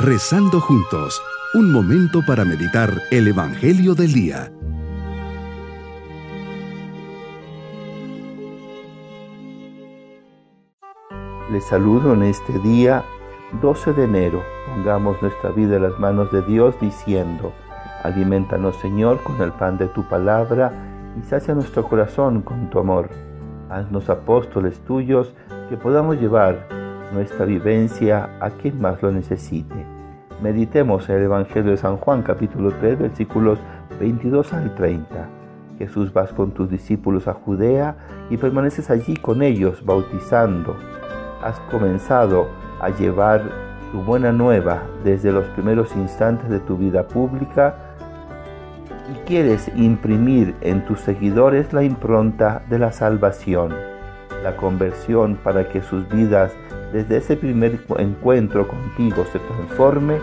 Rezando juntos, un momento para meditar el Evangelio del Día. Les saludo en este día 12 de enero. Pongamos nuestra vida en las manos de Dios diciendo, Alimentanos Señor con el pan de tu palabra y sacia nuestro corazón con tu amor. Haznos apóstoles tuyos que podamos llevar nuestra vivencia a quien más lo necesite. Meditemos el Evangelio de San Juan capítulo 3 versículos 22 al 30. Jesús vas con tus discípulos a Judea y permaneces allí con ellos bautizando. Has comenzado a llevar tu buena nueva desde los primeros instantes de tu vida pública y quieres imprimir en tus seguidores la impronta de la salvación, la conversión para que sus vidas desde ese primer encuentro contigo se transforme,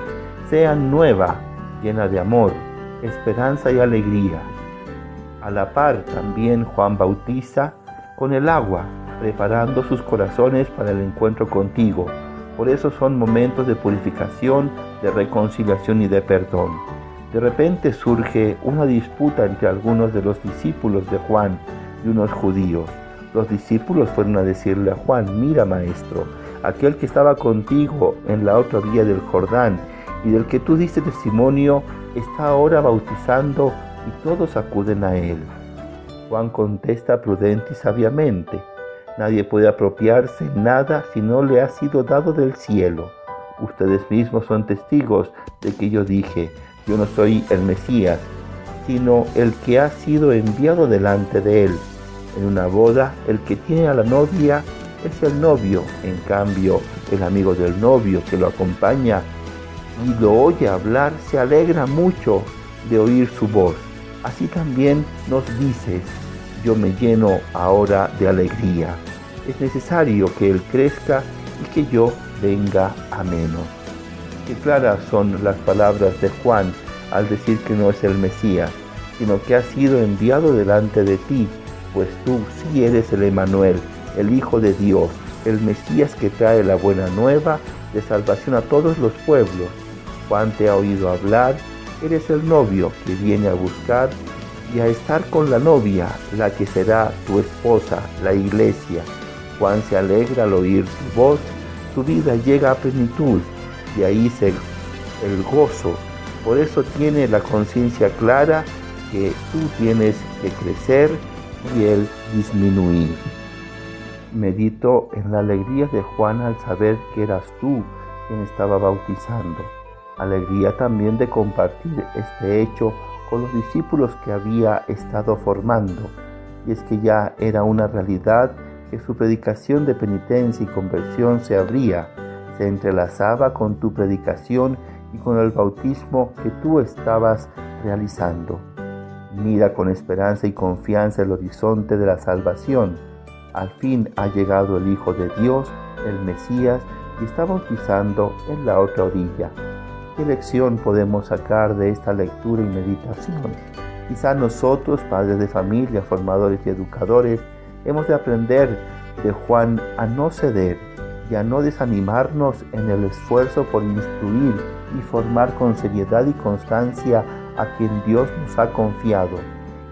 sea nueva, llena de amor, esperanza y alegría. A la par también Juan bautiza con el agua, preparando sus corazones para el encuentro contigo. Por eso son momentos de purificación, de reconciliación y de perdón. De repente surge una disputa entre algunos de los discípulos de Juan y unos judíos. Los discípulos fueron a decirle a Juan, mira maestro, aquel que estaba contigo en la otra vía del Jordán y del que tú diste testimonio, está ahora bautizando y todos acuden a él. Juan contesta prudente y sabiamente, nadie puede apropiarse nada si no le ha sido dado del cielo. Ustedes mismos son testigos de que yo dije, yo no soy el Mesías, sino el que ha sido enviado delante de él. En una boda, el que tiene a la novia es el novio, en cambio, el amigo del novio que lo acompaña y lo oye hablar se alegra mucho de oír su voz. Así también nos dices, yo me lleno ahora de alegría. Es necesario que Él crezca y que yo venga a menos. Qué claras son las palabras de Juan al decir que no es el Mesías, sino que ha sido enviado delante de ti, pues tú sí eres el Emanuel, el Hijo de Dios, el Mesías que trae la buena nueva de salvación a todos los pueblos. Juan te ha oído hablar, eres el novio que viene a buscar y a estar con la novia, la que será tu esposa, la iglesia. Juan se alegra al oír tu voz, su vida llega a plenitud y ahí se el gozo. Por eso tiene la conciencia clara que tú tienes que crecer y él disminuir. Medito en la alegría de Juan al saber que eras tú quien estaba bautizando. Alegría también de compartir este hecho con los discípulos que había estado formando. Y es que ya era una realidad que su predicación de penitencia y conversión se abría, se entrelazaba con tu predicación y con el bautismo que tú estabas realizando. Mira con esperanza y confianza el horizonte de la salvación al fin ha llegado el Hijo de Dios, el Mesías, y está bautizando en la otra orilla. ¿Qué lección podemos sacar de esta lectura y meditación? Quizá nosotros, padres de familia, formadores y educadores, hemos de aprender de Juan a no ceder y a no desanimarnos en el esfuerzo por instruir y formar con seriedad y constancia a quien Dios nos ha confiado.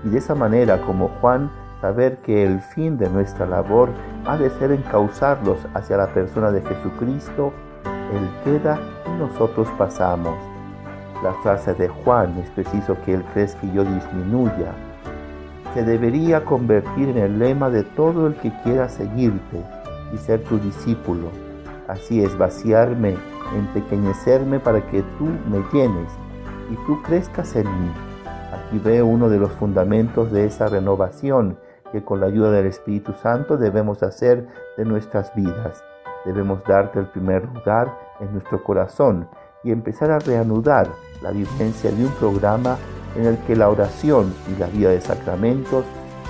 Y de esa manera, como Juan, saber que el fin de nuestra labor ha de ser encauzarlos hacia la persona de Jesucristo, Él queda y nosotros pasamos. La frase de Juan es preciso que Él crezca y yo disminuya. Se debería convertir en el lema de todo el que quiera seguirte y ser tu discípulo. Así es, vaciarme, empequeñecerme para que tú me llenes y tú crezcas en mí. Aquí veo uno de los fundamentos de esa renovación que con la ayuda del Espíritu Santo debemos hacer de nuestras vidas. Debemos darte el primer lugar en nuestro corazón y empezar a reanudar la vivencia de un programa en el que la oración y la vida de sacramentos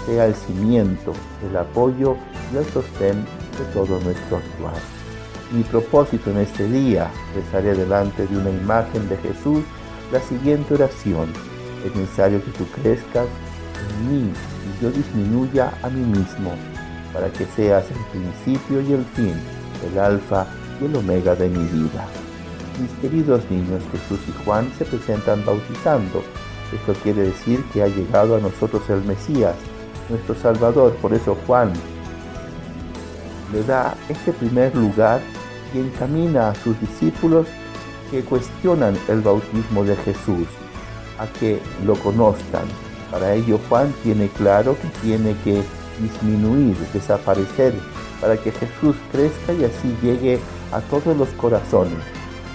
sea el cimiento, el apoyo y el sostén de todo nuestro actuar. Mi propósito en este día, rezaré delante de una imagen de Jesús la siguiente oración. Es necesario que tú crezcas en mí y yo disminuya a mí mismo, para que seas el principio y el fin, el alfa y el omega de mi vida. Mis queridos niños, Jesús y Juan se presentan bautizando. Esto quiere decir que ha llegado a nosotros el Mesías, nuestro Salvador. Por eso Juan le da ese primer lugar y encamina a sus discípulos que cuestionan el bautismo de Jesús, a que lo conozcan. Para ello Juan tiene claro que tiene que disminuir, desaparecer, para que Jesús crezca y así llegue a todos los corazones.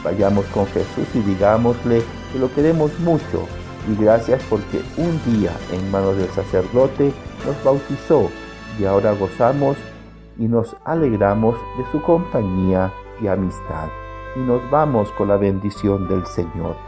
Vayamos con Jesús y digámosle que lo queremos mucho y gracias porque un día en manos del sacerdote nos bautizó y ahora gozamos y nos alegramos de su compañía y amistad. Y nos vamos con la bendición del Señor.